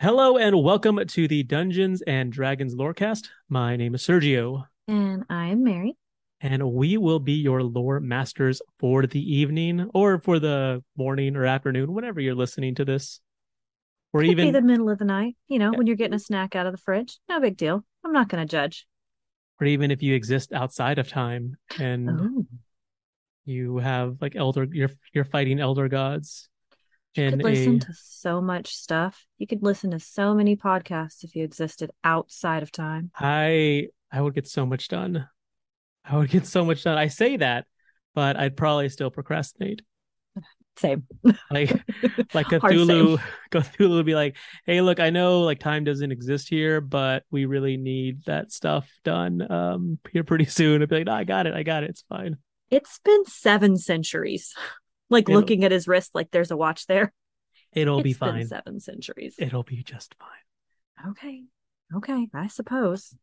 Hello and welcome to the Dungeons and Dragons Lorecast. My name is Sergio, And I'm Mary. and we will be your lore masters for the evening or for the morning or afternoon, whenever you're listening to this. Or Could even the middle of the night, you know, Yeah. when you're getting a snack out of the fridge. No big deal. I'm not going to judge. or even if you exist outside of time and Oh, you have like elder you're you're fighting elder gods you could listen a to so much stuff. You could listen to so many podcasts if you existed outside of time. I I would get so much done. I would get so much done. I say that, but I'd probably still procrastinate. Same. Like like Cthulhu. Cthulhu would be like, hey, look, I know like time doesn't exist here, but we really need that stuff done um here pretty soon. I'd be like, no, I got it, I got it, it's fine. It's been seven centuries. Like It'll- looking at his wrist, like there's a watch there. It'll be It's been fine. seven centuries. It'll be just fine. Okay. Okay. I suppose.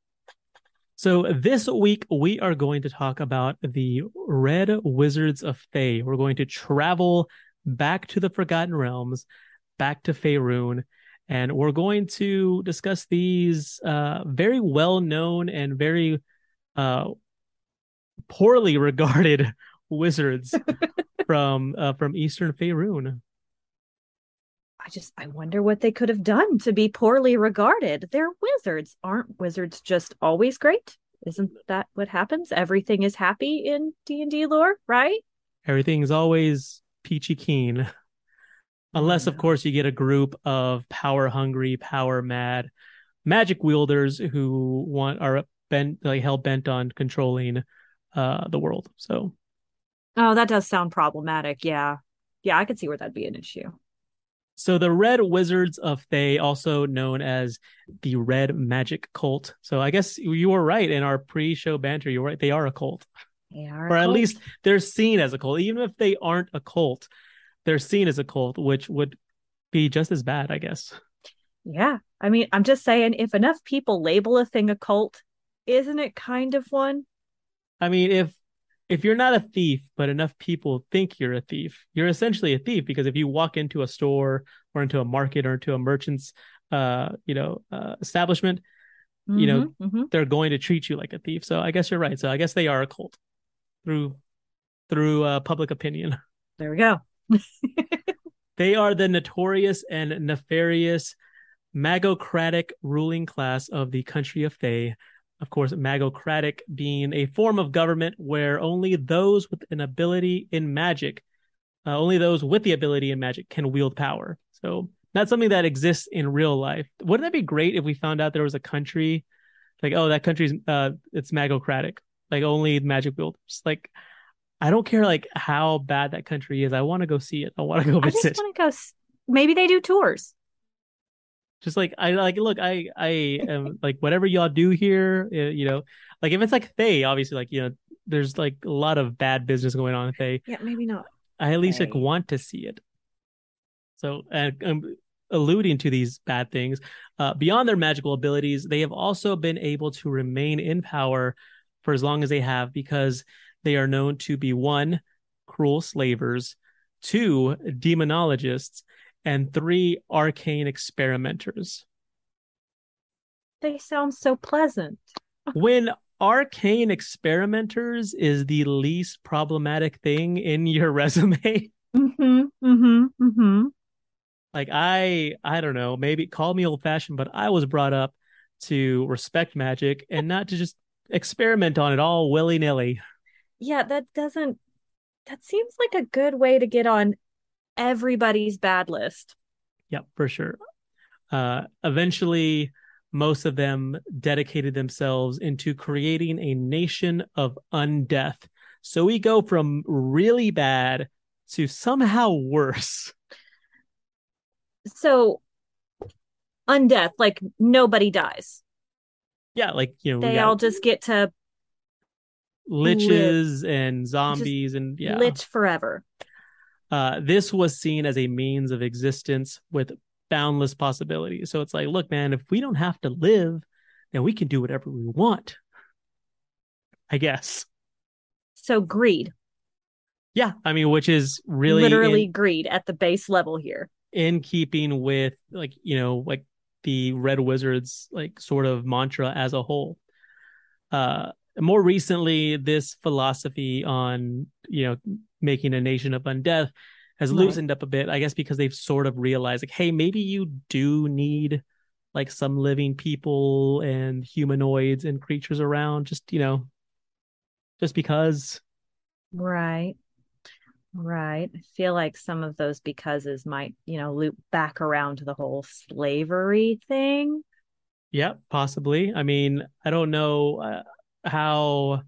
So this week we are going to talk about the Red Wizards of Thay. We're going to travel back to the Forgotten Realms, back to Faerun, and we're going to discuss these uh, very well known and very uh, poorly regarded wizards from uh, from Eastern Faerun. I just I wonder what they could have done to be poorly regarded. They're wizards. Aren't wizards just always great? Isn't that what happens? Everything is happy in D&D lore, right? Everything's always peachy keen. Unless, of course, you get a group of power hungry, power mad magic wielders who want are bent like hell bent on controlling uh the world. So Oh, that does sound problematic. Yeah. Yeah, I could see where that'd be an issue. so the Red Wizards of Thay, also known as the Red Magic Cult. So I guess you were right in our pre-show banter. You're right; they are a cult, They are a or at cult. least they're seen as a cult. Even if they aren't a cult, they're seen as a cult, which would be just as bad, I guess. Yeah. I mean, I'm just saying if enough people label a thing a cult, isn't it kind of one? I mean, if if you're not a thief, but enough people think you're a thief, you're essentially a thief because if you walk into a store or into a market or into a merchant's uh, you know, uh, establishment, You know, Mhm, mhm. they're going to treat you like a thief. So I guess you're right. So I guess they are a cult through through uh, public opinion. there we go. They are the notorious and nefarious magocratic ruling class of the country of Thay. Of course, magocratic being a form of government where only those with an ability in magic, uh, only those with the ability in magic can wield power. So not something that exists in real life. Wouldn't that be great if we found out there was a country like, oh, that country's uh, it's magocratic, like only magic wielders. Like, I don't care like how bad that country is. I want to go see it. I want to go I just visit. want to go. s- Maybe they do tours. Just like I like look, I I am like whatever y'all do here, you know, like if it's like they obviously, like you know, there's like a lot of bad business going on with Thay. Yeah, maybe not. I at least like want to see it. So, and um, alluding to these bad things, uh, beyond their magical abilities, they have also been able to remain in power for as long as they have because they are known to be one, cruel slavers, two, demonologists, and three, arcane experimenters. They sound so pleasant. when arcane experimenters is the least problematic thing in your resume Mm-hmm. Mm-hmm. Mm-hmm. like i i don't know maybe call me old fashioned but i was brought up to respect magic and not to just experiment on it all willy-nilly Yeah, that doesn't that seems like a good way to get on everybody's bad list. yep for sure uh eventually most of them dedicated themselves into creating a nation of undeath so we go from really bad to somehow worse So undeath, like nobody dies. yeah like you know They all just get to liches and zombies and yeah lich forever. Uh, this was seen as a means of existence with boundless possibilities. So it's like, look, man, if we don't have to live, then we can do whatever we want. I guess. So greed. Yeah, I mean, which is really literally in, greed at the base level here. in keeping with like you know like the Red Wizards like sort of mantra as a whole. Uh, more recently, this philosophy on you know making a nation of undeath has Right. loosened up a bit, I guess, because they've sort of realized like, hey, maybe you do need like some living people and humanoids and creatures around, just you know, just because. Right. Right. I feel like some of those becauses might, you know, loop back around to the whole slavery thing. Yeah, possibly. I mean, I don't know uh, how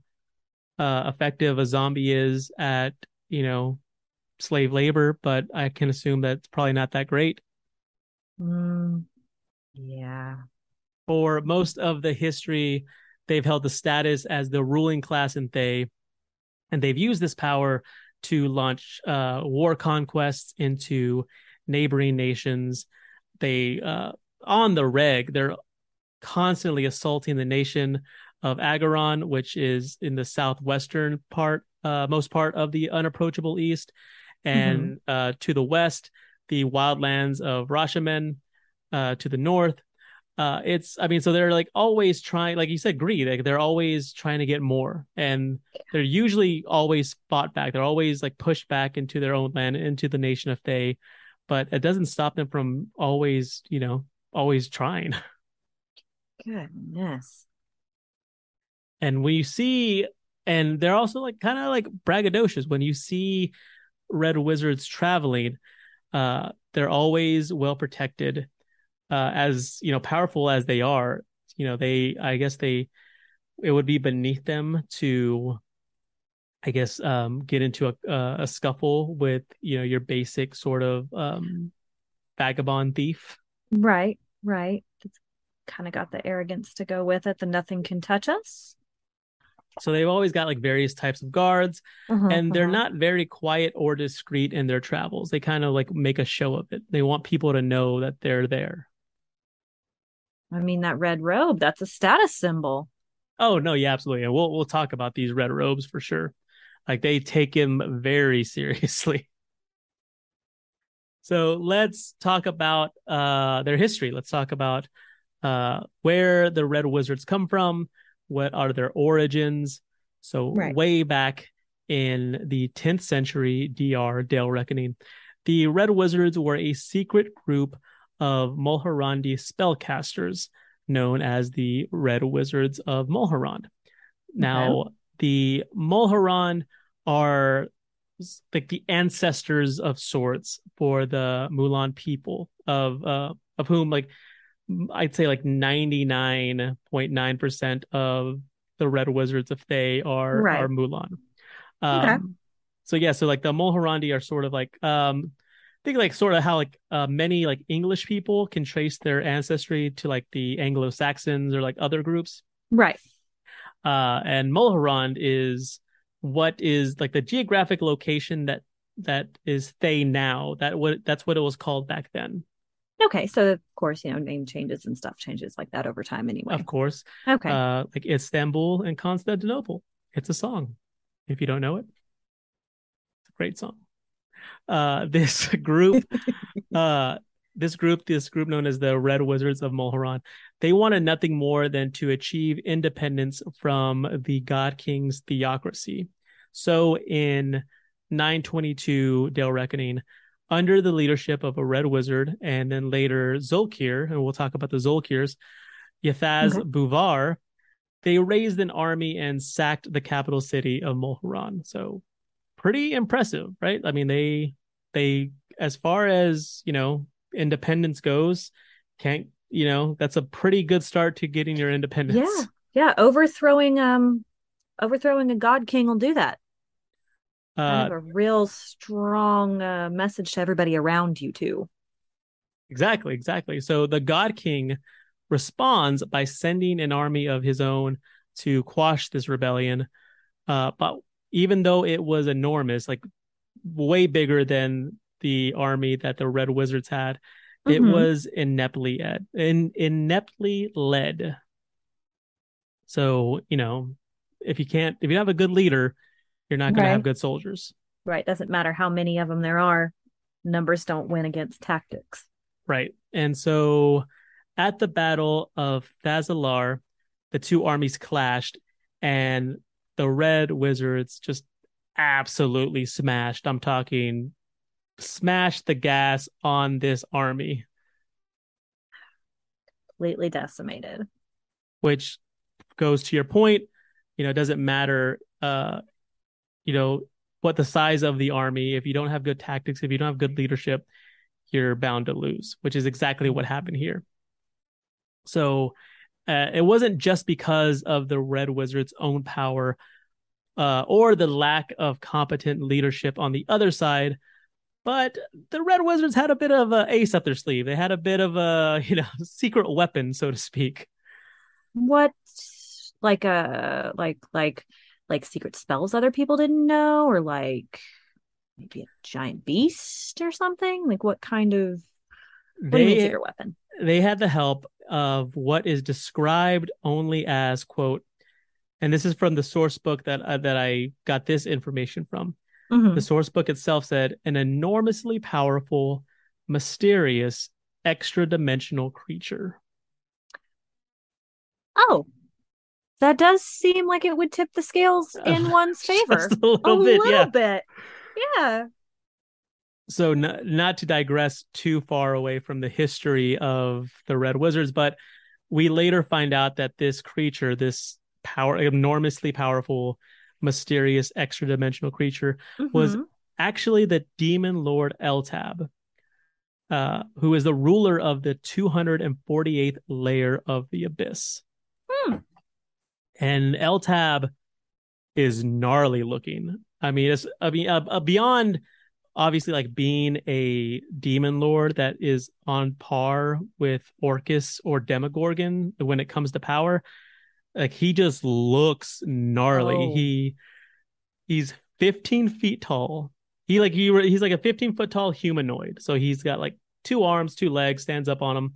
uh, effective a zombie is at, you know, slave labor, but I can assume that it's probably not that great. Mm, yeah. For most of the history, they've held the status as the ruling class in Thay, and they've used this power to launch uh, war conquests into neighboring nations. They, uh, on the reg, they're constantly assaulting the nation of Aglarond, which is in the southwestern part, uh, most part of the unapproachable east, and uh, to the west, the wildlands of Rashemen. Uh, to the north, uh, it's I mean, so they're like always trying, like you said, greed. Like they're always trying to get more, and they're usually always fought back. They're always like pushed back into their own land, into the nation of Thay, but it doesn't stop them from always, you know, always trying. Goodness. And when you see, and they're also like kind of like braggadocious when you see red wizards traveling, uh, they're always well protected. Uh, as you know, powerful as they are, you know, they, I guess they, it would be beneath them to, I guess, um, get into a, a scuffle with, you know, your basic sort of, um, vagabond thief. Right. Right. It's kind of got the arrogance to go with it. The nothing can touch us. So they've always got like various types of guards. Uh-huh, and they're uh-huh. not very quiet or discreet in their travels. They kind of like make a show of it. They want people to know that they're there. I mean, that red robe, that's a status symbol. Oh no, yeah, absolutely. And we'll we'll talk about these red robes for sure. Like they take him very seriously. So let's talk about uh their history. Let's talk about uh where the red wizards come from, what are their origins. So Right. way back in the 10th century DR Dale Reckoning, the red wizards were a secret group of Mulhorandi spellcasters known as the Red Wizards of Mulhoran. Now, the Mulhoran are like the ancestors of sorts for the Mulan people of uh of whom like I'd say like 99.9% of the Red Wizards of Thay are Right. are Mulan. Um Okay. so yeah, so like the Mulhorandi are sort of like um think like sort of how like uh, many like English people can trace their ancestry to like the Anglo Saxons or like other groups. Right. Uh, and Mulhorand is what is like the geographic location that that is Thay now. That what that's what it was called back then. Okay, so of course, you know, name changes and stuff changes like that over time anyway. Of course. Okay. Uh, like Istanbul and Constantinople. It's a song. If you don't know it, it's a great song. Uh, this group, uh, this group, this group known as the Red Wizards of Mulhorand, they wanted nothing more than to achieve independence from the God King's theocracy. So in 922 Dale Reckoning, under the leadership of a red wizard and then later Zulkir, and we'll talk about the Zulkirs, Ythazz Okay. Buvaar, they raised an army and sacked the capital city of Mulhoran. So pretty impressive, right? I mean, they they as far as, you know, independence goes, can't, you know, that's a pretty good start to getting your independence. yeah. Yeah. Overthrowing um overthrowing a god king will do that. Kind Uh, of a real strong uh, message to everybody around you too. Exactly, exactly. So the God King responds by sending an army of his own to quash this rebellion. Uh, but even though it was enormous, like way bigger than the army that the Red Wizards had, it Mhm. was ineptly ed- in ineptly led. So you know, if you can't, if you don't have a good leader, you're not going to have good soldiers. Right. Doesn't matter how many of them there are. Numbers don't win against tactics. Right. And so at the Battle of Thazalhar, the two armies clashed and the Red Wizards just absolutely smashed. I'm talking smashed the gas on this army, Completely decimated. which goes to your point, you know, it doesn't matter uh you know what the size of the army if you don't have good tactics, if you don't have good leadership, you're bound to lose, which is exactly what happened here. So uh, it wasn't just because of the Red Wizards' own power uh, or the lack of competent leadership on the other side, but the Red Wizards had a bit of a ace up their sleeve. They had a bit of a you know secret weapon, so to speak. What like a like like like secret spells other people didn't know or like maybe a giant beast or something? Like what kind of what do you mean They secret weapon? they had the help of what is described only as quote, and this is from the source book that uh, that I got this information from. Mhm. The source book itself said an enormously powerful, mysterious, extra dimensional creature. Oh. That does seem like it would tip the scales in Uh, one's favor. Just a little bit, yeah. bit. Yeah. So, n- not to digress too far away from the history of the Red Wizards, but we later find out that this creature, this power, enormously powerful, mysterious, extra dimensional creature, was Mhm. actually the demon lord Eltab, uh, who is the ruler of the 248th layer of the abyss. Hmm. And Eltab is gnarly looking. I mean, it's I mean, uh, uh, beyond obviously like being a demon lord that is on par with Orcus or Demogorgon when it comes to power. Like he just looks gnarly. Oh. He he's 15 feet tall. He like he he's like a 15 foot tall humanoid. So he's got like two arms, two legs, stands up on them.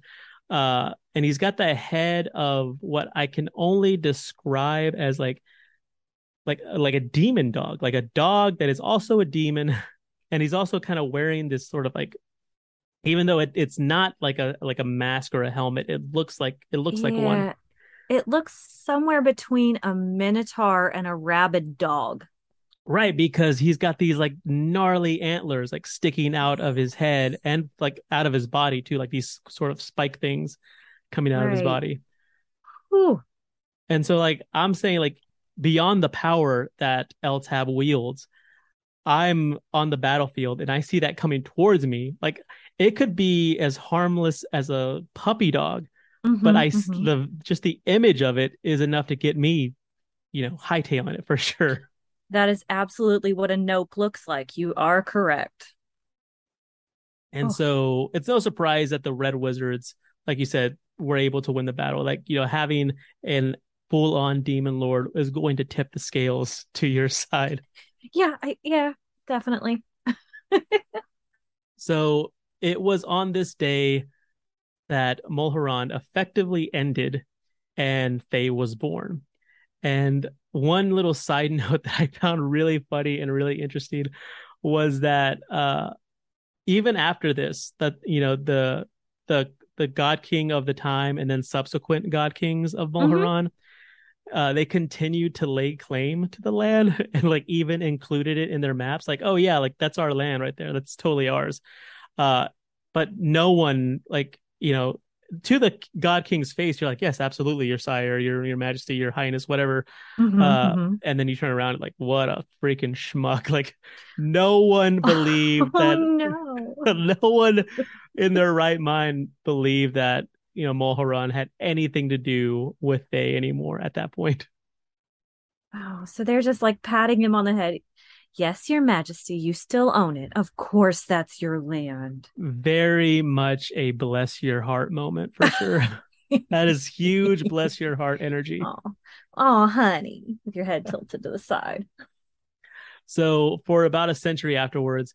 Uh, and he's got the head of what I can only describe as like like like a demon dog, like a dog that is also a demon, and he's also kind of wearing this sort of like even though it, it's not like a like a mask or a helmet, it looks like it looks like one. It looks somewhere between a minotaur and a rabid dog. Right, because he's got these like gnarly antlers like sticking out of his head and like out of his body too, like these sort of spike things coming out of his body. Whew. And so like I'm saying like beyond the power that Eltab wields, I'm on the battlefield and I see that coming towards me. Like it could be as harmless as a puppy dog, but I mhm. the just the image of it is enough to get me, you know, hightailing it for sure. That is absolutely what a nope looks like. You are correct. And Oh. so it's no surprise that the Red Wizards, like you said, were able to win the battle. Like, you know, having an full on demon lord is going to tip the scales to your side. Yeah, I, yeah, definitely. So it was on this day that Mulhorand effectively ended and Thay was born. And one little side note that I found really funny and really interesting was that uh even after this, that you know, the the the god king of the time and then subsequent god kings of Mulhorand, uh, they continued to lay claim to the land and like even included it in their maps. Like, oh yeah, like that's our land right there. That's totally ours. Uh, but no one like you know to the god king's face, you're like, yes, absolutely, your sire, your your majesty, your highness, whatever. Mhm, Uh, mhm. And then you turn around like, what a freaking schmuck! Like, no one believed oh that. no. no one in their right mind believed that you know Mulhorand had anything to do with they anymore at that point. Oh, so Thay're just like patting him on the head. Yes, Your Majesty, you still own it. Of course, that's your land. Very much a bless your heart moment for sure. that is huge bless your heart energy. Oh, oh, honey, with your head tilted to the side. So for about a century afterwards,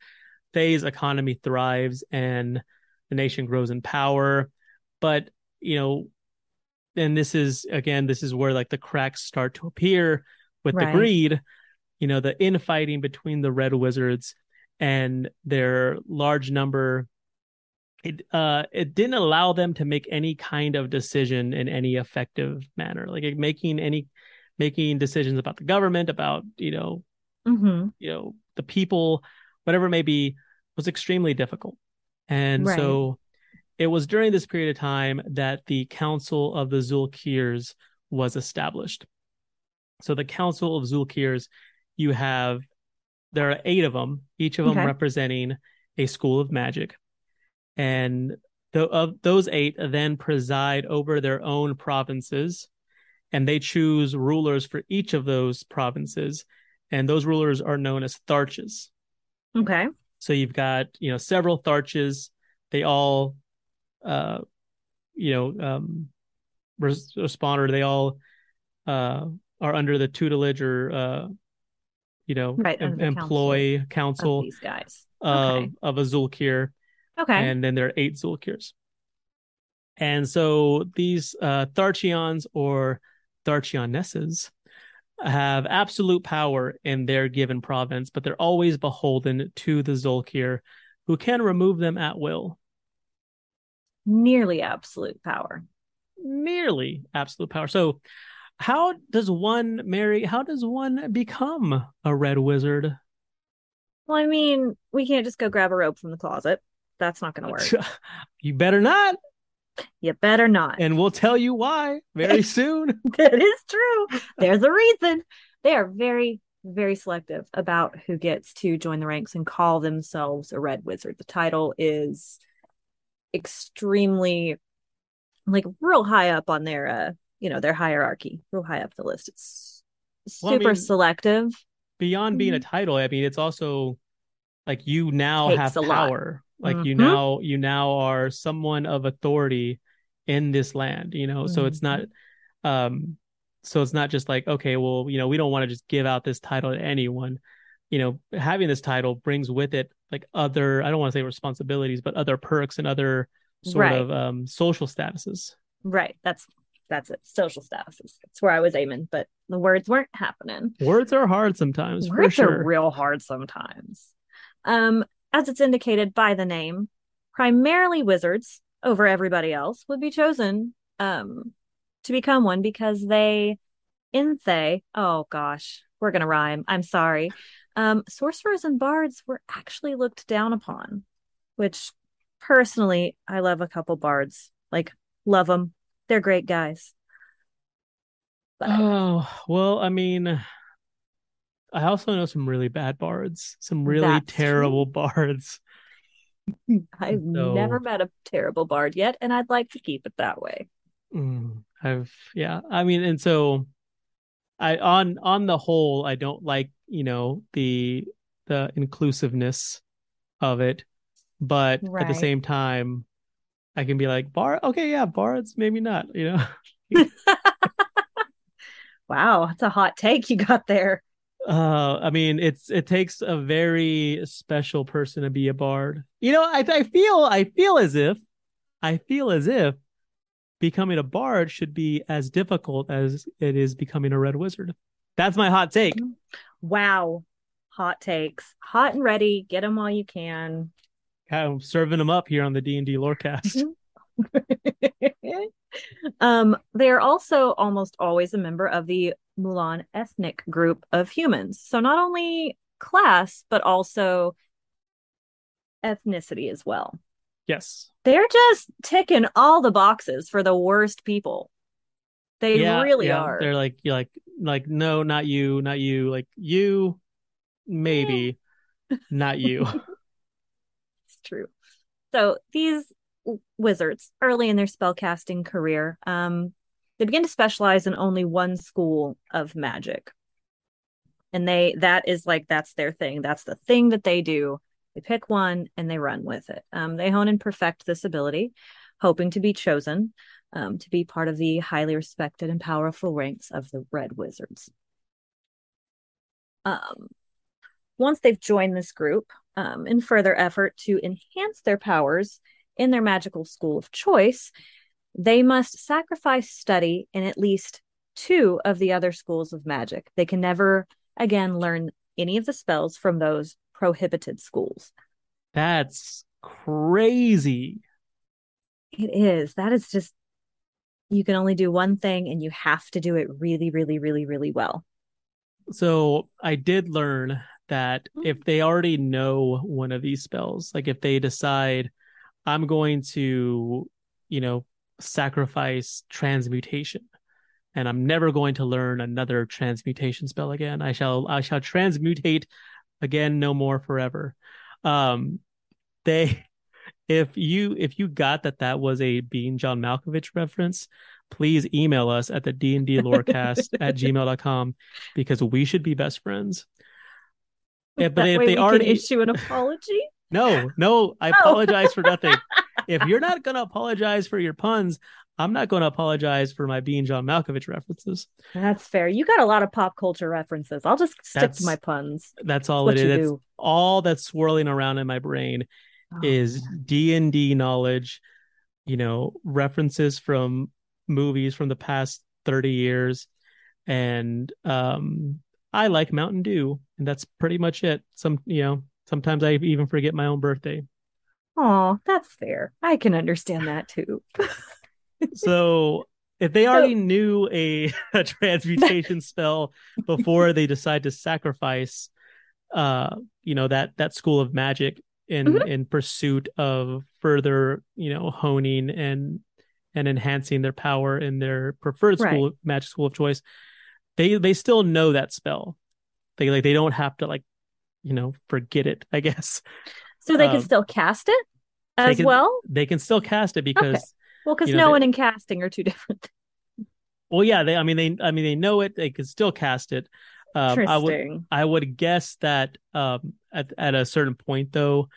Thay's economy thrives and the nation grows in power. But, you know, and this is again, this is where like the cracks start to appear with the Right. greed, you know, the infighting between the Red Wizards and their large number. It uh it didn't allow them to make any kind of decision in any effective manner. Like making any making decisions about the government, about, you know, Mm-hmm. you know the people whatever it may be was extremely difficult and Right. so it was during this period of time that the council of the zulkirs was established so the council of zulkirs you have there are eight of them each of them Okay. representing a school of magic and the, of those eight then preside over their own provinces and they choose rulers for each of those provinces and those rulers are known as tharches Okay. so you've got you know several tharches they all uh you know um res- respond or they all uh are under the tutelage or uh you know Right, em- employ Of council these guys. of Okay. of a zulkir Okay. and then there are eight Zulkirs. And so these uh, Tharchions or Tharchionesses have absolute power in their given province, but they're always beholden to the Zulkir, who can remove them at will. Nearly absolute power. Nearly absolute power. So, how does one marry? How does one become a red wizard? Well, I mean, we can't just go grab a rope from the closet. That's not going to work. you better not, You better not. and we'll tell you why very soon. that is true. There's a reason. They are very, very selective about who gets to join the ranks and call themselves a red wizard. The title is extremely like real high up on their uh you know their hierarchy real high up the list it's Well, I super mean, selective beyond being a Mhm. title i mean it's also like you now have a lot. power like you Mhm. now you now are someone of authority in this land you know so it's not Mm-hmm. um so it's not just like okay well you know we don't want to just give out this title to anyone you know having this title brings with it like other i don't want to say responsibilities but other perks and other sort Right. of um social statuses right that's that's it social statuses that's where i was aiming but the words weren't happening words are hard sometimes for Words sure are real hard sometimes. Um, as it's indicated by the name, primarily wizards over everybody else would be chosen um to become one because they in they, oh gosh, we're gonna rhyme. I'm sorry. Um, sorcerers and bards were actually looked down upon, which personally I love a couple bards. Like love them. They're great guys. But Oh, well, I mean, I also know some really bad bards, some really That's true. terrible bards. I've So- never met a terrible bard yet, and I'd like to keep it that way. Mm, I've yeah, I mean, and so I on on the whole, I don't like, you know, the the inclusiveness of it. but at the same time, I can be like bar. Okay, yeah, bards, maybe not. You know. Wow, that's a hot take you got there. Uh, I mean, it's it takes a very special person to be a bard. You know, I I feel I feel as if I feel as if becoming a bard should be as difficult as it is becoming a red wizard. That's my hot take. Wow. Hot takes. Hot and ready. Get them while you can. I'm serving them up here on the D and D Lorecast. um, they are also almost always a member of the Mulan ethnic group of humans. So not only class, but also ethnicity as well. Yes. They're just ticking all the boxes for the worst people. They yeah, really yeah. are. They're like you're like like no, not you, not you. Like you, maybe, not you. True. So these wizards, early in their spellcasting career, um, they begin to specialize in only one school of magic. And they that is like that's their thing. That's the thing that they do. They pick one and they run with it. Um, they hone and perfect this ability, hoping to be chosen um, to be part of the highly respected and powerful ranks of the Red Wizards. Um, once they've joined this group, um, in further effort to enhance their powers in their magical school of choice, they must sacrifice study in at least two of the other schools of magic. They can never again learn any of the spells from those prohibited schools. That's crazy. It is. That is just, you can only do one thing and you have to do it really, really, really, really well. So I did learn that Mm. if they already know one of these spells, like if they decide I'm going to, you know, sacrifice transmutation and I'm never going to learn another transmutation spell again. I shall I shall transmutate again no more forever. Um they if you if you got that that was a Being John Malkovich reference, please email us at the D&D lorecast at gmail.com because we should be best friends. Yeah, but that if they already issue an apology. no, no, I Oh. apologize for nothing. if you're not going to apologize for your puns, I'm not going to apologize for my being John Malkovich references. That's fair. You got a lot of pop culture references. I'll just stick That's- to my puns. That's all What it is. All that's swirling around in my brain Oh, is D and D knowledge, you know, references from movies from the past 30 years. And um I like Mountain Dew, and that's pretty much it. Some, you know, sometimes I even forget my own birthday. Oh, that's fair. I can understand that too. So if they already knew a, a transmutation spell before they decide to sacrifice uh you know that that school of magic in Mhm. in pursuit of further you know honing and and enhancing their power in their preferred school magic school of choice they they still know that spell they like they don't have to like you know forget it i guess So they can Um, still cast it they as can- well? they can still cast it because Well, because you know, no one and casting are two different. Well, yeah, they. I mean, they. I mean, they know it. They can still cast it. Um, I would. I would guess that um, at at a certain point, though,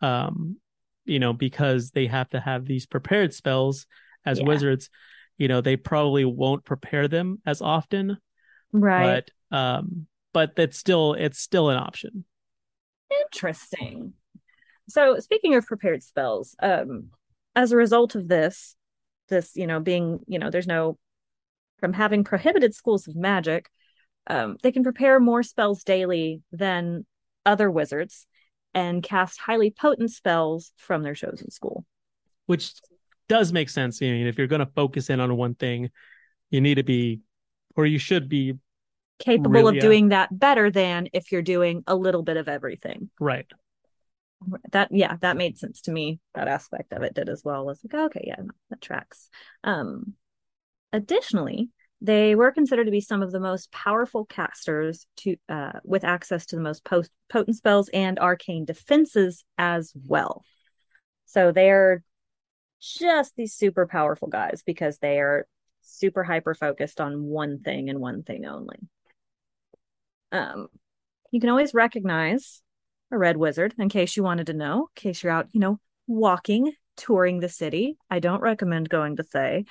um, you know, because they have to have these prepared spells as Yeah. wizards, you know, they probably won't prepare them as often. Right. But um, but that's still it's still an option. Interesting. So speaking of prepared spells, um, as a result of this, this, you know, being, you know, there's no from having prohibited schools of magic, um, they can prepare more spells daily than other wizards and cast highly potent spells from their chosen school. which does make sense. I mean, if you're going to focus in on one thing, you need to be, or you should be Capable Really, of yeah. doing that better than if you're doing a little bit of everything. right. that yeah that made sense to me that aspect of it did as well I was like okay yeah that tracks um additionally they were considered to be some of the most powerful casters to uh with access to the most post- potent spells and arcane defenses as well so they're just these super powerful guys because they are super hyper focused on one thing and one thing only um you can always recognize a red wizard, in case you wanted to know, in case you're out, you know, walking, touring the city. I don't recommend going to Thay,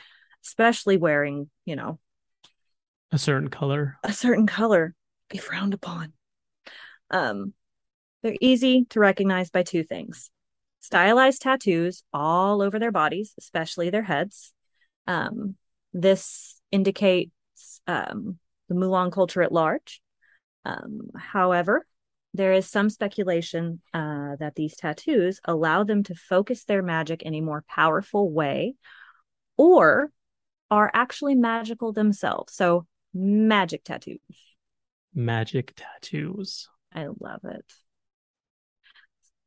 especially wearing, you know, A certain color. a certain color. Be frowned upon. Um, they're easy to recognize by two things stylized tattoos all over their bodies, especially their heads. Um, this indicates um, the Mulan culture at large. Um, however, there is some speculation uh, that these tattoos allow them to focus their magic in a more powerful way or are actually magical themselves. So, magic tattoos. Magic tattoos. I love it.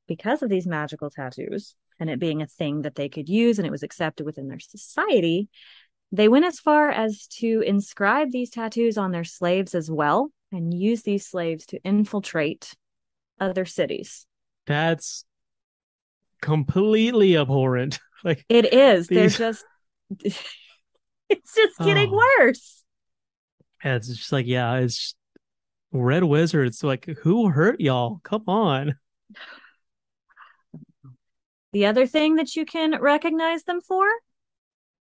Because of these magical tattoos and it being a thing that they could use and it was accepted within their society, they went as far as to inscribe these tattoos on their slaves as well and use these slaves to infiltrate other cities. That's completely abhorrent. Like It is. They're just it's just getting Oh. worse. yeah, it's just like, yeah, it's red wizards. Like, who hurt y'all? Come on. The other thing that you can recognize them for,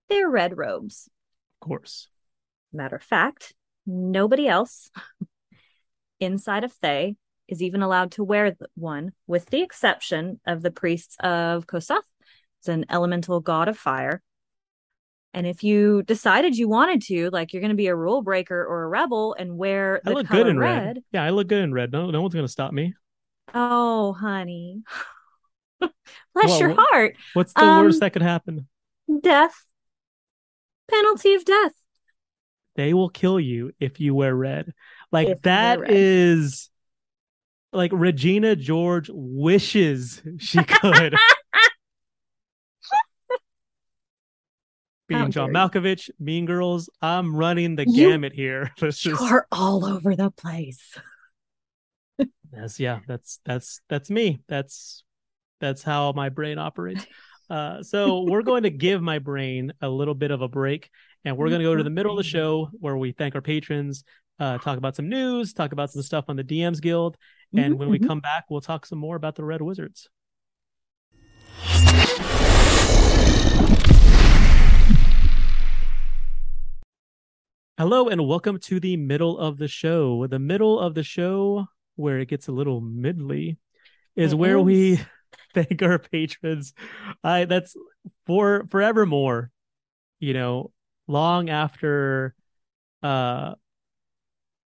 they're red robes. Of course. Matter of fact, nobody else inside of Thay is even allowed to wear one, with the exception of the priests of Kossuth. It's an elemental god of fire. And if you decided you wanted to, like you're going to be a rule breaker or a rebel and wear I the look color good in red, red. Yeah, I look good in red. No, no one's gonna stop me. oh, honey, bless Well, your heart, What's the Um, worst that could happen? death, penalty of death. They will kill you if you wear red. Like If that is like Regina George wishes she could. Being John. Malkovich, Mean Girls, I'm running the You- gamut here. Let's You just are all over the place. That's yeah, that's that's that's me. That's that's how my brain operates. Uh, so we're going to give my brain a little bit of a break, and we're going to go to the middle of the show where we thank our patrons, uh, talk about some news, talk about some stuff on the DMs Guild, and when we mhm. come back, we'll talk some more about the Red Wizards. Hello and welcome to the middle of the show. The middle of the show, where it gets a little middly, is It where we. thank our patrons. I that's for forevermore, you know, long after uh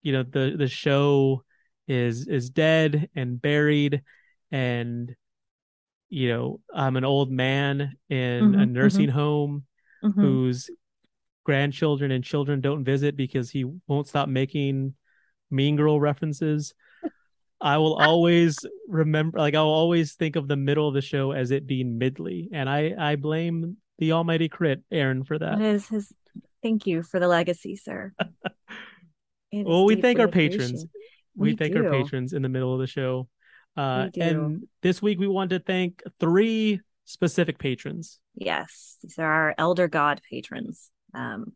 you know the the show is is dead and buried and you know, I'm an old man in a Mhm, nursing home Mhm. whose grandchildren and children don't visit because he won't stop making mean girl references. I will always remember like I'll always think of the middle of the show as it being midly. And I I blame the almighty crit Aaron for That that. is his. Thank you for the legacy, sir. Well, we thank our patrons. We, We thank our patrons in the middle of the show. Uh do. and this week we want to thank three specific patrons. Yes, these are our elder god patrons. Um,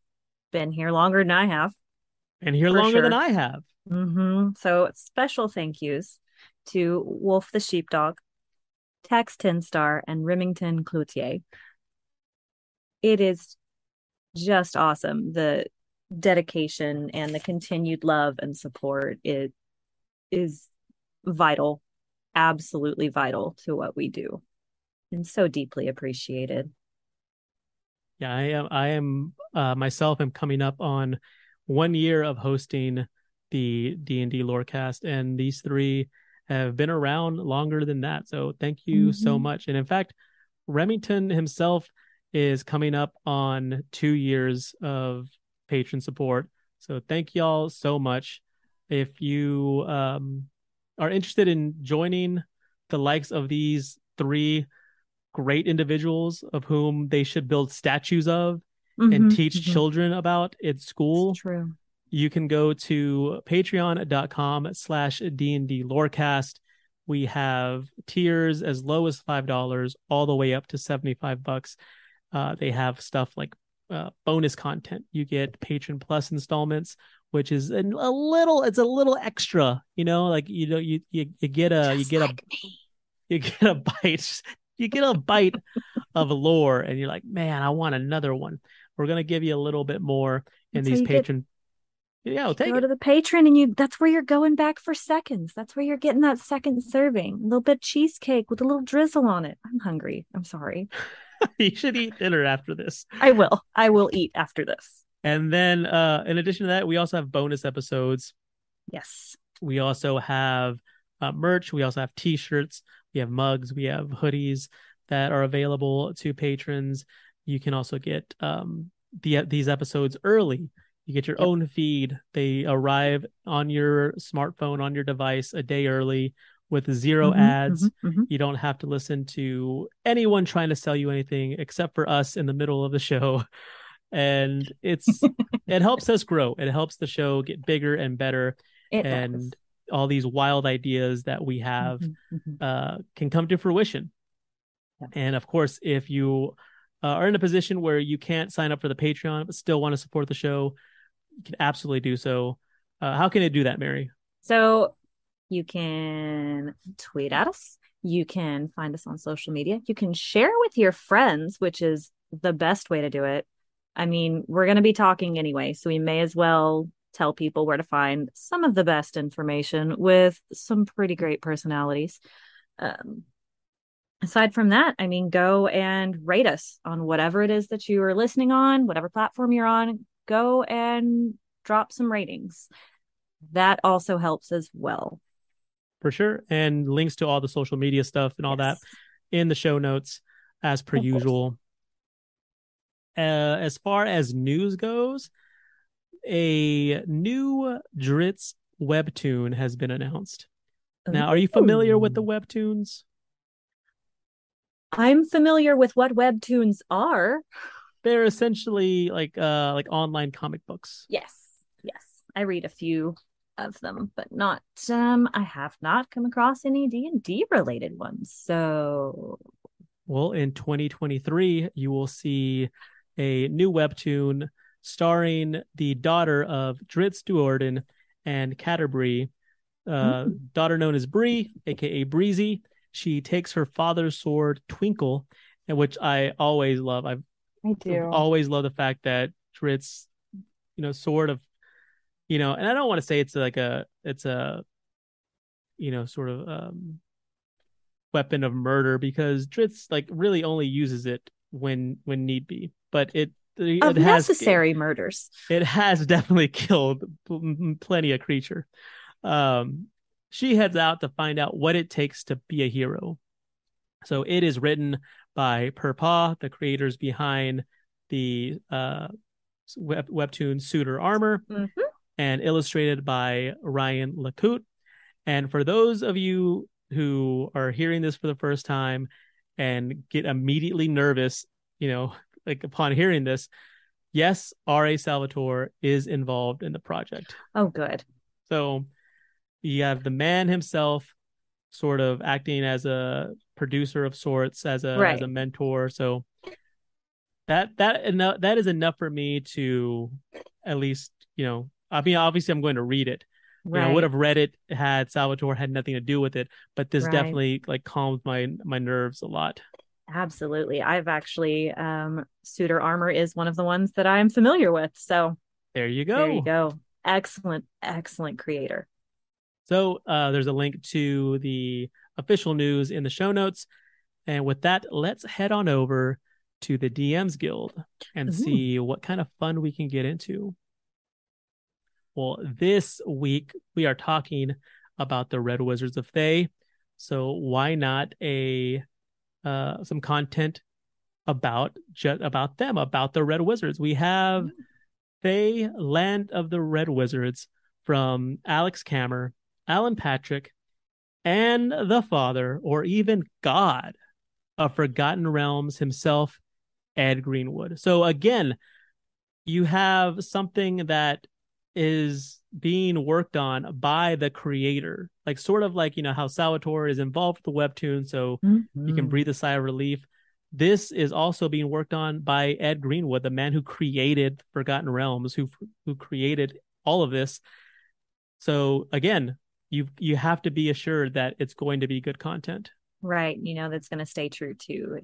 been here longer than I have. And here longer than. I have. hmm So special thank yous to Wolf the Sheepdog, Tex Ten Star, and Remington Cloutier. It is just awesome. The dedication and the continued love and support it is vital, absolutely vital to what we do, and so deeply appreciated. Yeah, I am. I am uh, myself. am coming up on one year of hosting the D and D Lorecast, and these three have been around longer than that. So thank you so Mhm. much. And in fact, Remington himself is coming up on two years of patron support. So thank y'all so much. If you um, are interested in joining the likes of these three great individuals of whom they should build statues of and Mhm, teach mhm. children about at school It's true. you can go to patreon.com slash d&d lorecast we have tiers as low as five dollars all the way up to 75 bucks uh, they have stuff like uh, bonus content you get patron plus installments which is a, a little it's a little extra, you know, like you know you you, you get a Just you get like a me. you get a bite you get a bite of lore and you're like, man, I want another one. We're gonna give you a little bit more in That's these you get- patron. Yeah, I'll take Go it. to the patron and you that's where you're going back for seconds. That's where you're getting that second serving. A little bit of cheesecake with a little drizzle on it. I'm hungry. I'm sorry. you should eat dinner after this. I will. I will eat after this. And then uh in addition to that, we also have bonus episodes. Yes. We also have uh, merch. We also have t-shirts. We have mugs. We have hoodies that are available to patrons. You can also get um the these episodes early. You get your Yep. own feed. They arrive on your smartphone on your device a day early with 0 Mhm, ads. mhm, mhm. You don't have to listen to anyone trying to sell you anything except for us in the middle of the show. And it's it helps us grow. It helps the show get bigger and better It and does. all these wild ideas that we have Mhm, mhm. uh, can come to fruition. Yeah. And of course, if you uh, are in a position where you can't sign up for the Patreon but still want to support the show, you can absolutely do so. Uh, how can it do that, Mary? So you can tweet at us. You can find us on social media. You can share with your friends, which is the best way to do it. I mean, we're going to be talking anyway, so we may as well tell people where to find some of the best information with some pretty great personalities. Um, aside from that, I mean, go and rate us on whatever it is that you are listening on, whatever platform you're on. Go and drop some ratings. That also helps as well. For sure. And links to all the social media stuff and all that in the show notes as per Of usual. Uh, as far as news goes, a new Drizzt webtoon has been announced. Now, are you familiar with the webtoons? I'm familiar with what webtoons are. They're essentially like uh like online comic books. Yes. Yes. I read a few of them, but not um I have not come across any D&D related ones. So, Well, in 2023, you will see a new webtoon starring the daughter of Drizzt Do'Urden and Catti-brie, uh, Mm. daughter known as Brie, aka Breezy. She takes her father's sword, Twinkle, which I always love. I've I always love the fact that Drizzt, you know, sort of, you know, and I don't want to say it's like a, it's a, you know, sort of um, weapon of murder because Drizzt like really only uses it when when need be, but it it of has necessary murders. it has definitely killed pl- plenty of creature. Um, she heads out to find out what it takes to be a hero. So it is written by Purpaw, the creators behind the uh, web- webtoon Suitor Armor, Mhm. and illustrated by Ryan Lacoute. And for those of you who are hearing this for the first time and get immediately nervous, you know, like upon hearing this, yes, R.A. Salvatore is involved in the project. Oh good. So you have the man himself sort of acting as a producer of sorts, as a Right. as a mentor. So that that enough that is enough for me to at least, you know, I mean obviously I'm going to read it. You know, I would have read it had Salvatore had nothing to do with it, but this Right. definitely like calmed my my nerves a lot. Absolutely. I've actually um Suitor Armor is one of the ones that I'm familiar with. So, There you go. there you go. Excellent, excellent creator. So uh, there's a link to the official news in the show notes. And with that, let's head on over to the DMs Guild and Ooh. see what kind of fun we can get into. Well, this week we are talking about the Red Wizards of Thay. So why not a uh, some content about ju- about them, about the Red Wizards? We have Thay Land of the Red Wizards from Alex Kammer, Alan Patrick, and the father, or even God of Forgotten Realms himself, Ed Greenwood. So again, you have something that is being worked on by the creator, like sort of like you know how Salvatore is involved with the webtoon, so you can Mhm. breathe a sigh of relief. This is also being worked on by Ed Greenwood, the man who created Forgotten Realms, who who created all of this. So again, you you have to be assured that it's going to be good content. Right. You know, that's going to stay true to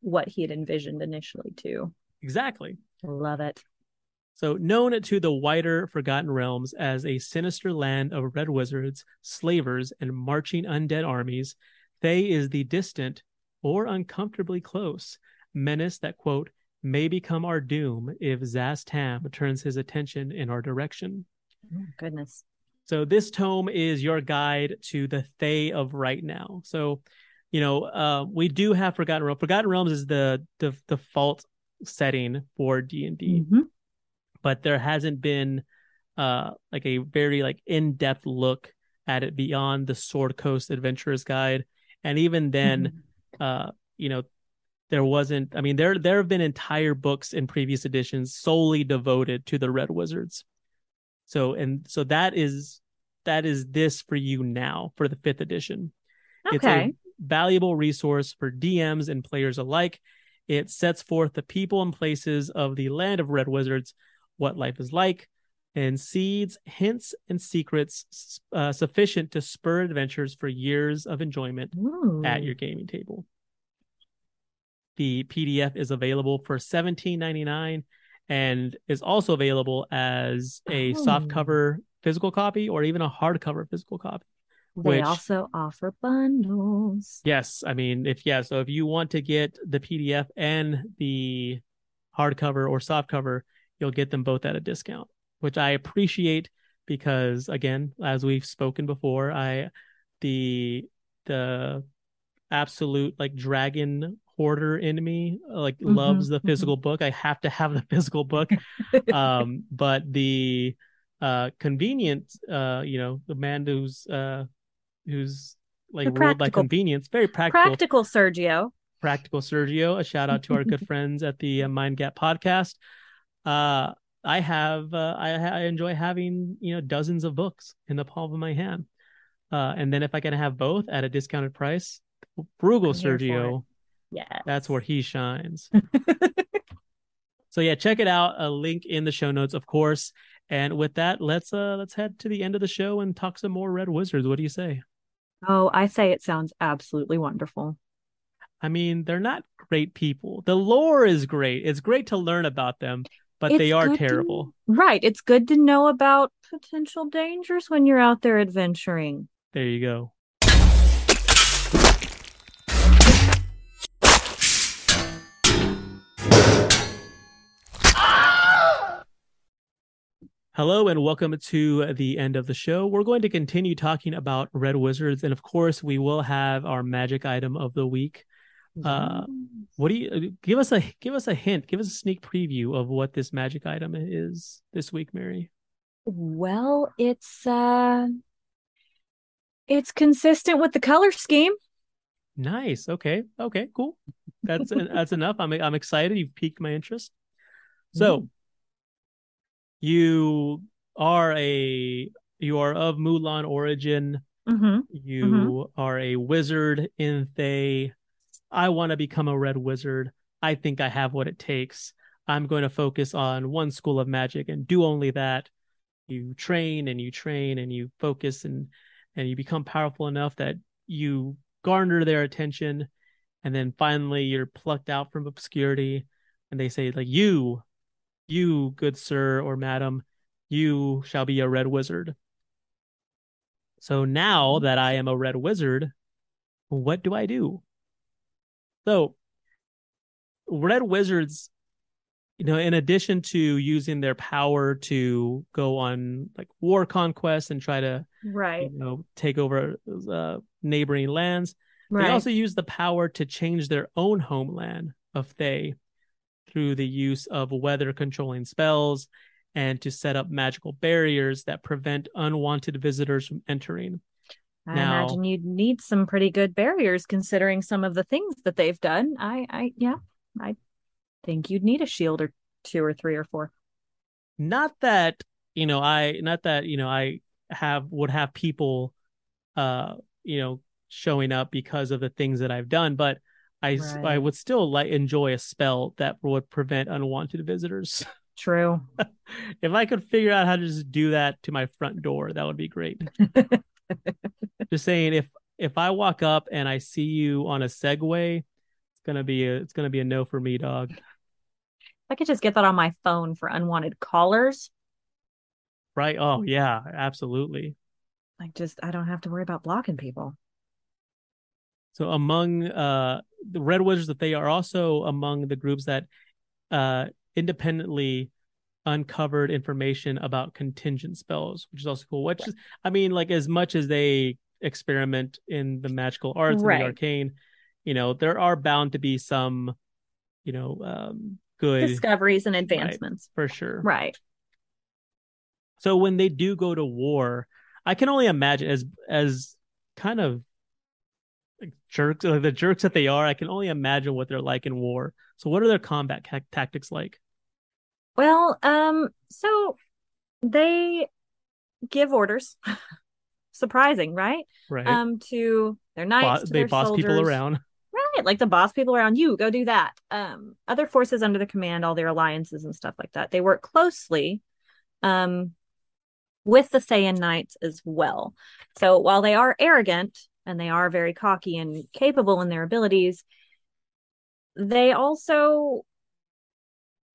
what he had envisioned initially, too. Exactly. Love it. So, known to the wider Forgotten Realms as a sinister land of red wizards, slavers, and marching undead armies, Thay is the distant or uncomfortably close menace that, quote, may become our doom if Szass Tam turns his attention in our direction. Oh, goodness. So, this tome is your guide to the Thay of right now. So, you know, uh, we do have Forgotten Realms. Forgotten Realms is the, the default setting for D and D, Mm-hmm. but there hasn't been uh like a very like in depth look at it beyond the Sword Coast Adventurers Guide, and even then, uh, you know, there wasn't. I mean, there there have been entire books in previous editions solely devoted to the Red Wizards. So and so that is that is this for you now for the fifth edition. It's a Okay. valuable resource for DMs and players alike. It sets forth the people and places of the land of red wizards, what life is like, and seeds hints and secrets uh, sufficient to spur adventures for years of enjoyment Ooh. at your gaming table. The PDF is available for $17.99 and is also available as a Oh. softcover physical copy or even a hardcover physical copy. They which- also offer bundles. Yes, I mean, if yeah, so if you want to get the PDF and the hardcover or softcover, you'll get them both at a discount, which I appreciate because again, as we've spoken before, I the the absolute like dragon hoarder in me like Mhm, loves the mhm. physical book. I have to have the physical book. um but the uh convenient uh you know the man who's uh who's like The ruled by convenience very practical Practical Sergio. practical sergio a shout out to our good friends at the uh, mind gap podcast uh i have uh, I, I enjoy having you know dozens of books in the palm of my hand uh and then if i can have both at a discounted price frugal I'm here for sergio Yeah. that's where he shines. so yeah, check it out. A link in the show notes, of course. And with that, let's uh let's head to the end of the show and talk some more Red Wizards. What do you say? Oh, I say it sounds absolutely wonderful. I mean, they're not great people. The lore is great. It's great to learn about them, but they are good to- terrible. Right. It's good to know about potential dangers when you're out there adventuring. There you go. Hello and welcome to the end of the show. We're going to continue talking about Red Wizards, and of course, we will have our magic item of the week. Uh, What do you give us a give us a hint? Give us a sneak preview of what this magic item is this week, Mary. Well, it's uh it's consistent with the color scheme. Nice. Okay. Okay. Cool. That's that's enough. I'm I'm excited. You've piqued my interest. So, you are a you are of Mulan origin. Mm-hmm. You are a wizard in Thay. I want to become a red wizard. I think I have what it takes. I'm going to focus on one school of magic and do only that. You train and you train and you focus and and you become powerful enough that you garner their attention and then finally you're plucked out from obscurity and they say like you you good sir or madam you shall be a red wizard so now that i am a red wizard what do i do so red wizards you know in addition to using their power to go on like war conquests and try to Right. you know take over uh, neighboring lands Right. they also use the power to change their own homeland of Thay through the use of weather controlling spells and to set up magical barriers that prevent unwanted visitors from entering. I now- imagine you'd need some pretty good barriers considering some of the things that they've done. I I yeah. I think you'd need a shield or two or three or four. Not that, you know, I not that, you know, I have would have people uh, you know, showing up because of the things that I've done, but I Right. I would still like enjoy a spell that would prevent unwanted visitors. True. if I could figure out how to just do that to my front door, that would be great. just saying, if if I walk up and I see you on a Segway, it's gonna be a it's gonna be a no for me, dog. I could just get that on my phone for unwanted callers. Right? Oh yeah, absolutely. Like just I don't have to worry about blocking people. So among uh the Red Wizards, that they are also among the groups that uh independently uncovered information about contingent spells, which is also cool. Which is, I mean, like as much as they experiment in the magical arts Right. and the arcane, you know, there are bound to be some, you know, um, good Discoveries and advancements. for sure. Right. So when they do go to war, I can only imagine as as kind of jerks, like the jerks that they are. I can only imagine what they're like in war. So what are their combat ca- tactics like? Well, um, so they give orders. Surprising, right? Right? Um, to their knights, Bo- to they their boss people around. Right, like the boss people around you, go do that. Um, other forces under the command, all their alliances and stuff like that. They work closely um with the Thayan Knights as well. So while they are arrogant and they are very cocky and capable in their abilities, they also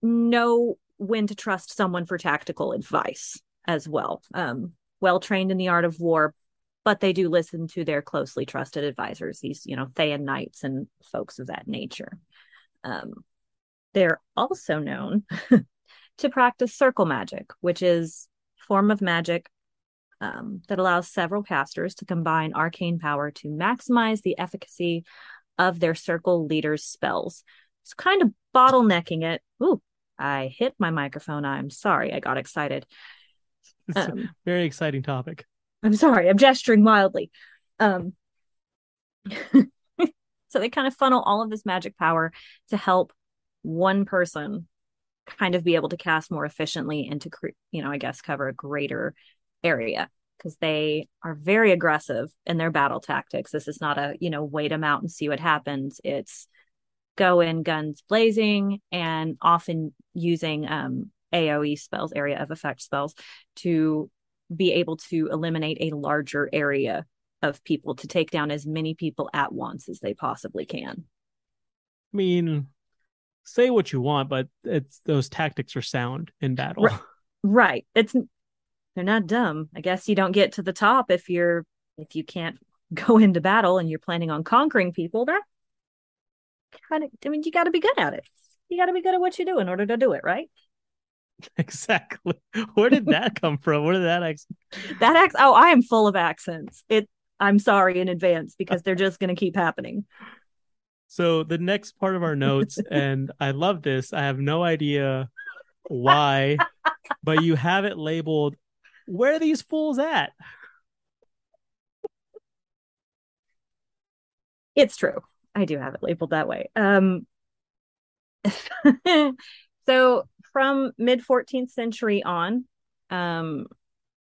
know when to trust someone for tactical advice as well. Um, well trained in the art of war, but they do listen to their closely trusted advisors, these, you know, Thayan knights and folks of that nature. Um, they're also known to practice circle magic, which is form of magic um, that allows several casters to combine arcane power to maximize the efficacy of their circle leader's spells. It's kind of bottlenecking it. Ooh, I hit my microphone. I'm sorry. I got excited. Um, very exciting topic. I'm sorry, I'm gesturing wildly. Um, so they kind of funnel all of this magic power to help one person kind of be able to cast more efficiently and to, you know, I guess cover a greater area because they are very aggressive in their battle tactics. This is not a, you know, wait them out and see what happens. It's go in guns blazing and often using um, AoE spells, area of effect spells, to be able to eliminate a larger area of people to take down as many people at once as they possibly can. I mean, say what you want, but it's those tactics are sound in battle. Right. Right. It's they're not dumb. I guess you don't get to the top if you're if you can't go into battle and you're planning on conquering people. That kind of I mean you got to be good at it. You got to be good at what you do in order to do it, right? exactly. Where did that come from? Where did that ex- That ex oh, I am full of accents. It I'm sorry in advance because they're just going to keep happening. So the next part of our notes, and I love this. I have no idea why, but you have it labeled. Where are these fools at? It's true. I do have it labeled that way. Um so from mid 14th century on, um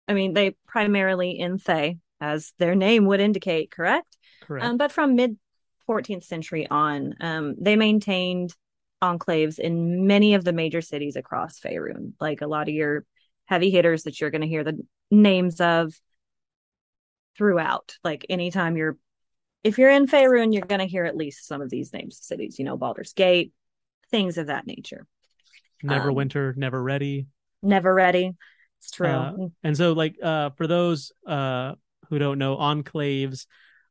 I mean they primarily in Thay, as their name would indicate, correct? Correct. Um, but from mid 14th century on, um, they maintained enclaves in many of the major cities across Faerun, like a lot of your heavy hitters that you're going to hear the names of throughout. Like anytime you're, if you're in Faerun, you're going to hear at least some of these names of cities, you know, Baldur's Gate, things of that nature. never um, winter, never ready. Never ready. It's true. Uh, And so, like, uh, for those uh who don't know, enclaves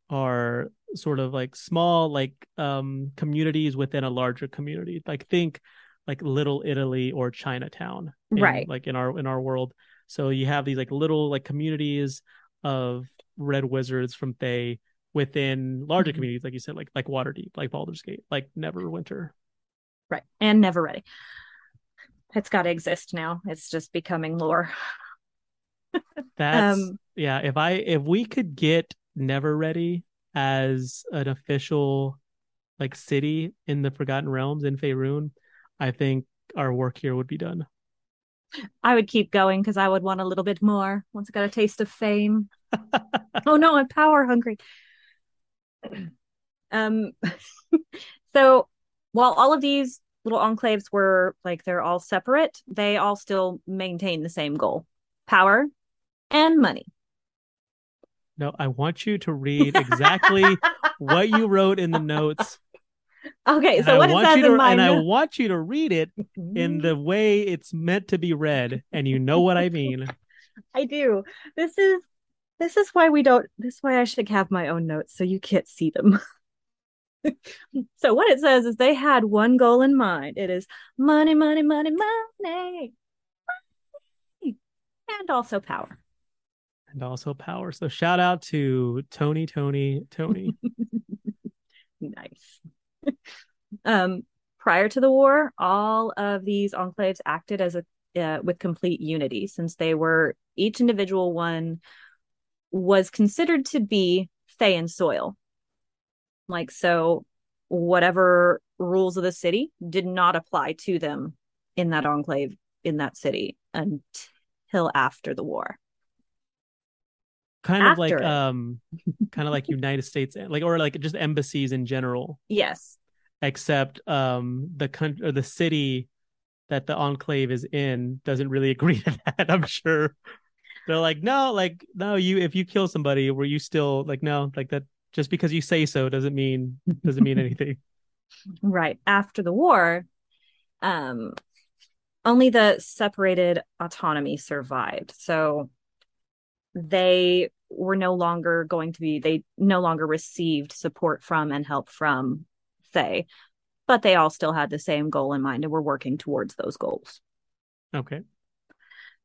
are sort of like small, like, um, communities within a larger community. Like, think like Little Italy or Chinatown, in- Right. Like in our in our world. So you have these like little like communities of red wizards from Thay within larger Mhm. communities, like you said, like like Waterdeep, like Baldur's Gate, like Neverwinter. right. And never ready. It's got to exist now. It's just becoming lore. That's Um, yeah. If I if we could get Never Ready as an official like city in the Forgotten Realms in Faerun, I think our work here would be done. I would keep going because I would want a little bit more once I got a taste of fame. oh no, I'm power hungry. Um, so while all of these little enclaves were like they're all separate, they all still maintain the same goal power and money. No, I want you to read exactly what you wrote in the notes. Okay, And so I what it says to, in my and I want you to read it in mhm. the way it's meant to be read, and you know what I mean. I do. This is this is why we don't this is why I should have my own notes so you can't see them. so what it says is they had one goal in mind. It is money, money, money, money. money, And also power. And also power. So shout out to Tony, Tony, Tony. Nice. um prior to the war, all of these enclaves acted as a uh, with complete unity since they were each individual one was considered to be and soil. Like so whatever rules of the city did not apply to them in that enclave in that city until after the war. Kind of like it. um kind of like United States like or like just embassies in general. Yes. except um the country or the city that the enclave is in doesn't really agree to that i'm sure they're like no like no you if you kill somebody were you still like no like that just because you say so doesn't mean doesn't mean anything right after the war um only the separated autonomy survived so they were no longer going to be they no longer received support from and help from Thay but they all still had the same goal in mind and were working towards those goals. Okay.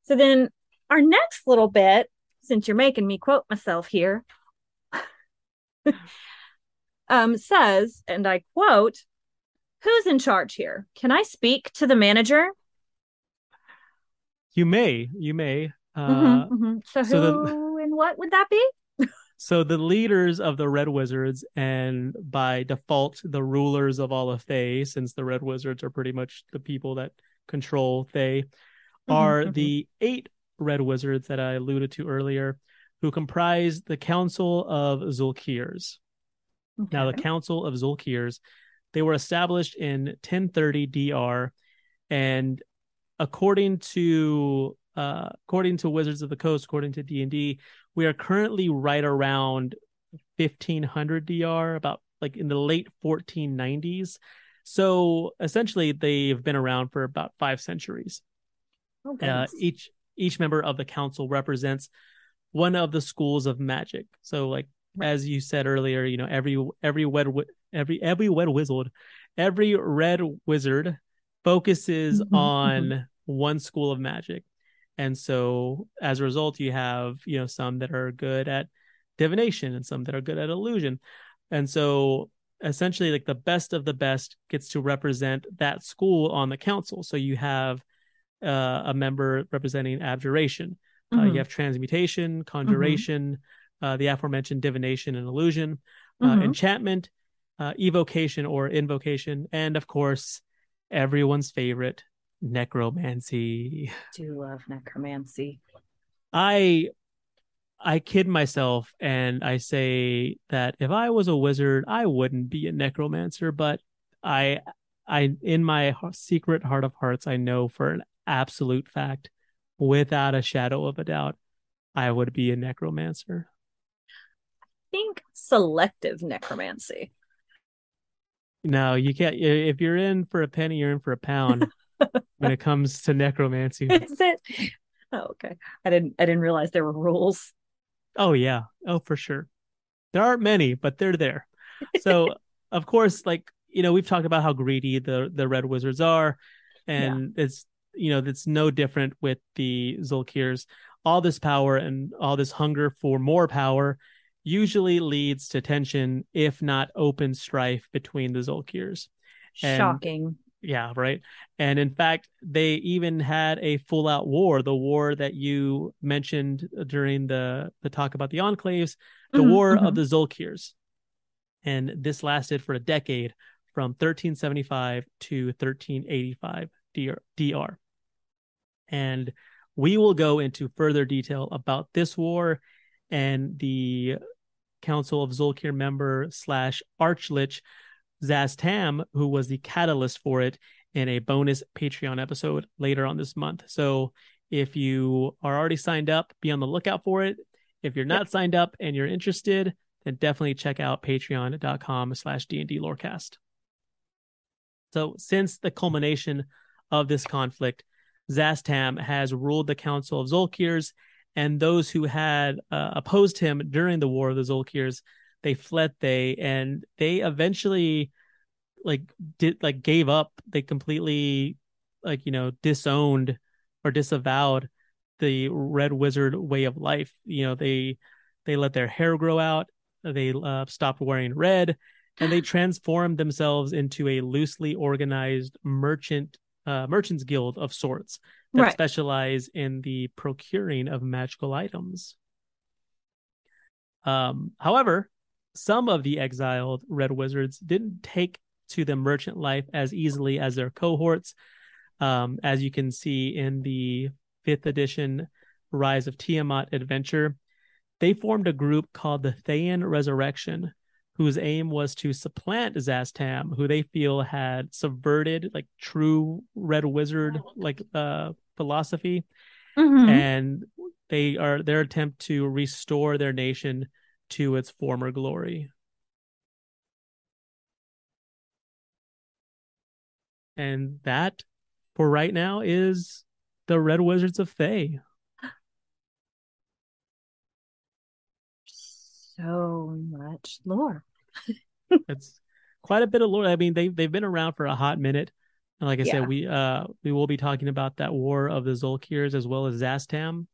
So then our next little bit since you're making me quote myself here um says and i quote who's in charge here? Can i speak to the manager? You may you may uh Mhm, mhm. so who the- and what would that be so the leaders of the red wizards and by default the rulers of all of Thay, since the red wizards are pretty much the people that control Thay, are mhm. the eight red wizards that I alluded to earlier, who comprise the Council of Zulkirs. Now, the Council of Zulkirs, they were established in 1030 DR, and according to uh, according to Wizards of the Coast, according to D and D, we are currently right around 1500 DR, about like in the late 1490s. So essentially, they've been around for about five centuries. Oh, Uh, each each member of the council represents one of the schools of magic. So, like Right. as you said earlier, you know every every wed every every wed wizard, every red wizard focuses Mhm, on one school of magic, and so as a result, you have you know some that are good at divination and some that are good at illusion, and so essentially like the best of the best gets to represent that school on the council. So you have uh, a member representing abjuration. Uh, Mhm. you have transmutation, conjuration, uh, the aforementioned divination and illusion, uh, Mhm. enchantment, uh, evocation or invocation, and of course, everyone's favorite, necromancy. do love necromancy I I kid myself and I say that if I was a wizard, I wouldn't be a necromancer, but I I in my secret heart of hearts, I know for an absolute fact, without a shadow of a doubt, I would be a necromancer. I think selective necromancy No, you can't. If you're in for a penny, you're in for a pound when it comes to necromancy. is it oh okay i didn't i didn't realize there were rules Oh yeah. Oh for sure. There aren't many, but they're there. So of course, like you know, we've talked about how greedy the the red wizards are, and it's you know it's no different with the Zulkirs. All this power and all this hunger for more power usually leads to tension, if not open strife, between the Zulkirs. And- shocking Yeah, right. And in fact, they even had a full out war, the war that you mentioned during the the talk about the enclaves, the Mhm, war mhm. of the Zulkirs. And this lasted for a decade from 1375 to 1385 DR. DR. And we will go into further detail about this war and the Council of Zulkir member slash Archlich Szass Tam, who was the catalyst for it in a bonus Patreon episode later on this month. So if you are already signed up, be on the lookout for it. If you're not yep. signed up and you're interested, then definitely check out patreon.com slash D&D Lorecast. So since the culmination of this conflict, Szass Tam has ruled the Council of Zulkirs, and those who had uh, opposed him during the War of the Zulkirs, they fled they, and they eventually like did like gave up. They completely like you know disowned or disavowed the Red Wizard way of life. You know they they let their hair grow out. They uh, stopped wearing red, and they transformed themselves into a loosely organized merchant uh, merchants guild of sorts that right. specialize in the procuring of magical items. Um, however, some of the exiled red wizards didn't take to the merchant life as easily as their cohorts. Um, as you can see in the fifth edition Rise of Tiamat adventure, they formed a group called the Thayan Resurrection, whose aim was to supplant Szass Tam, who they feel had subverted like true red wizard like uh philosophy. Mm-hmm. And they are their attempt to restore their nation to its former glory. And that for right now is the Red Wizards of Thay. so much lore. it's quite a bit of lore. I mean, they they've been around for a hot minute. And like I yeah. said, we uh we will be talking about that war of the Zulkirs as well as Szass Tam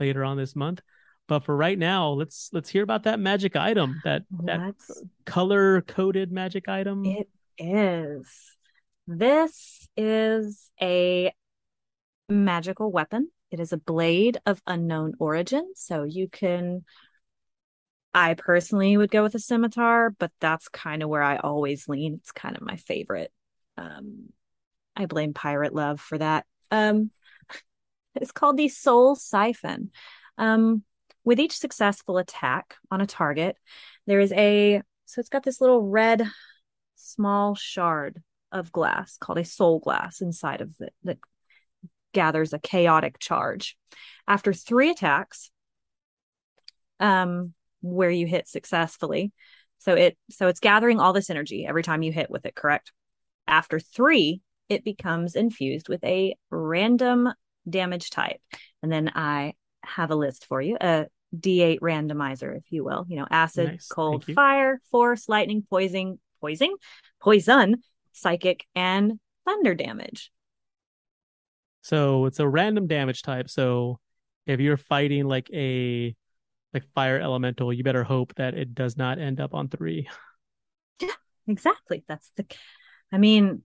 later on this month. But for right now, let's let's hear about that magic item, that that color coded magic item. It is. This is a magical weapon. It is a blade of unknown origin. So you can I personally would go with a scimitar, but that's kind of where I always lean. It's kind of my favorite. Um, I blame pirate love for that. Um, it's called the Soul Siphon. Um, with each successful attack on a target, there is a so it's got this little red small shard of glass called a soul glass inside of it that gathers a chaotic charge. After three attacks, um, where you hit successfully. So it so it's gathering all this energy every time you hit with it, correct? After 3, it becomes infused with a random damage type. And then I have a list for you, a D8 randomizer, if you will. You know, acid, nice. cold, fire, force, lightning, poison, poison, poison, psychic, and thunder damage. So it's a random damage type. So if you're fighting like a like fire elemental, you better hope that it does not end up on three. Yeah, exactly. That's the I mean,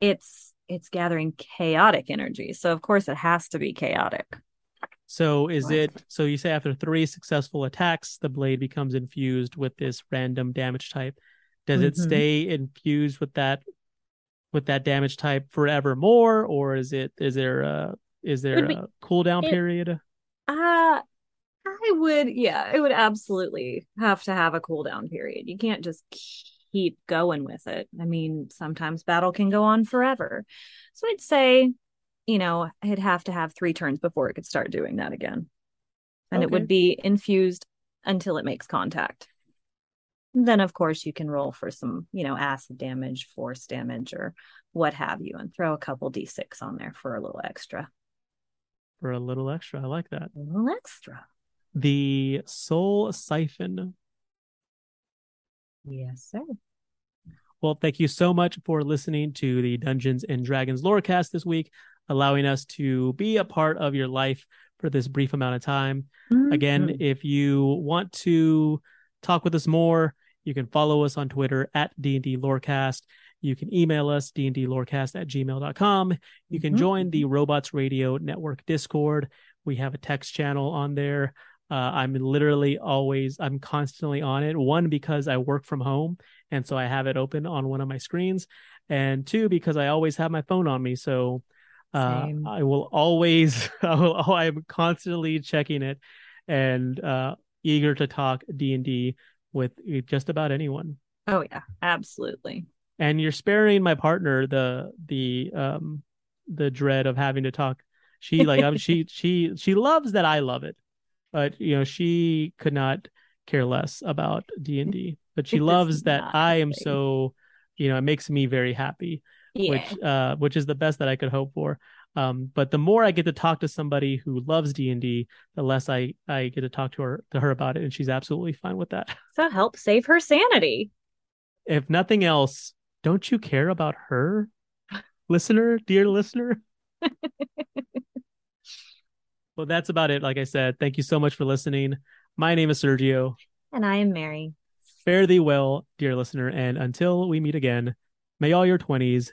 it's it's gathering chaotic energy. So of course it has to be chaotic. So is it so you say after three successful attacks, the blade becomes infused with this random damage type. Does mm-hmm. it stay infused with that with that damage type forevermore, or is it is there a is there be, a cooldown it, period? Uh I would, yeah, it would absolutely have to have a cooldown period. You can't just keep going with it. I mean, sometimes battle can go on forever. So I'd say, you know, it'd have to have three turns before it could start doing that again. And okay. it would be infused until it makes contact. Then, of course, you can roll for some, you know, acid damage, force damage, or what have you, and throw a couple d6 on there for a little extra. For a little extra. I like that. A little extra the Soul Siphon. Yes, sir. Well, thank you so much for listening to the Dungeons and Dragons Lorecast this week, allowing us to be a part of your life for this brief amount of time. Mm-hmm. Again, if you want to talk with us more, you can follow us on Twitter at D&D Lorecast. You can email us, dndlorecast at gmail.com. You can mm-hmm. join the Robots Radio Network Discord. We have a text channel on there. Uh, I'm literally always, I'm constantly on it. One, because I work from home. And so I have it open on one of my screens. And two, because I always have my phone on me. So uh, I will always, I will, oh, I'm constantly checking it and uh, eager to talk D&D with just about anyone. Oh, yeah, absolutely. and you're sparing my partner the the um the dread of having to talk. She like mean, she she she loves that I love it, but you know she could not care less about D and D. But she loves that I am thing. so you know it makes me very happy Yeah. which uh which is the best that I could hope for. Um, but the more I get to talk to somebody who loves D and D, the less I I get to talk to her to her about it, and she's absolutely fine with that. so help save her sanity. If nothing else, don't you care about her, listener, dear listener? well, that's about it. Like I said, thank you so much for listening. My name is Sergio. And I am Mary. Fare thee well, dear listener, and until we meet again, may all your twenties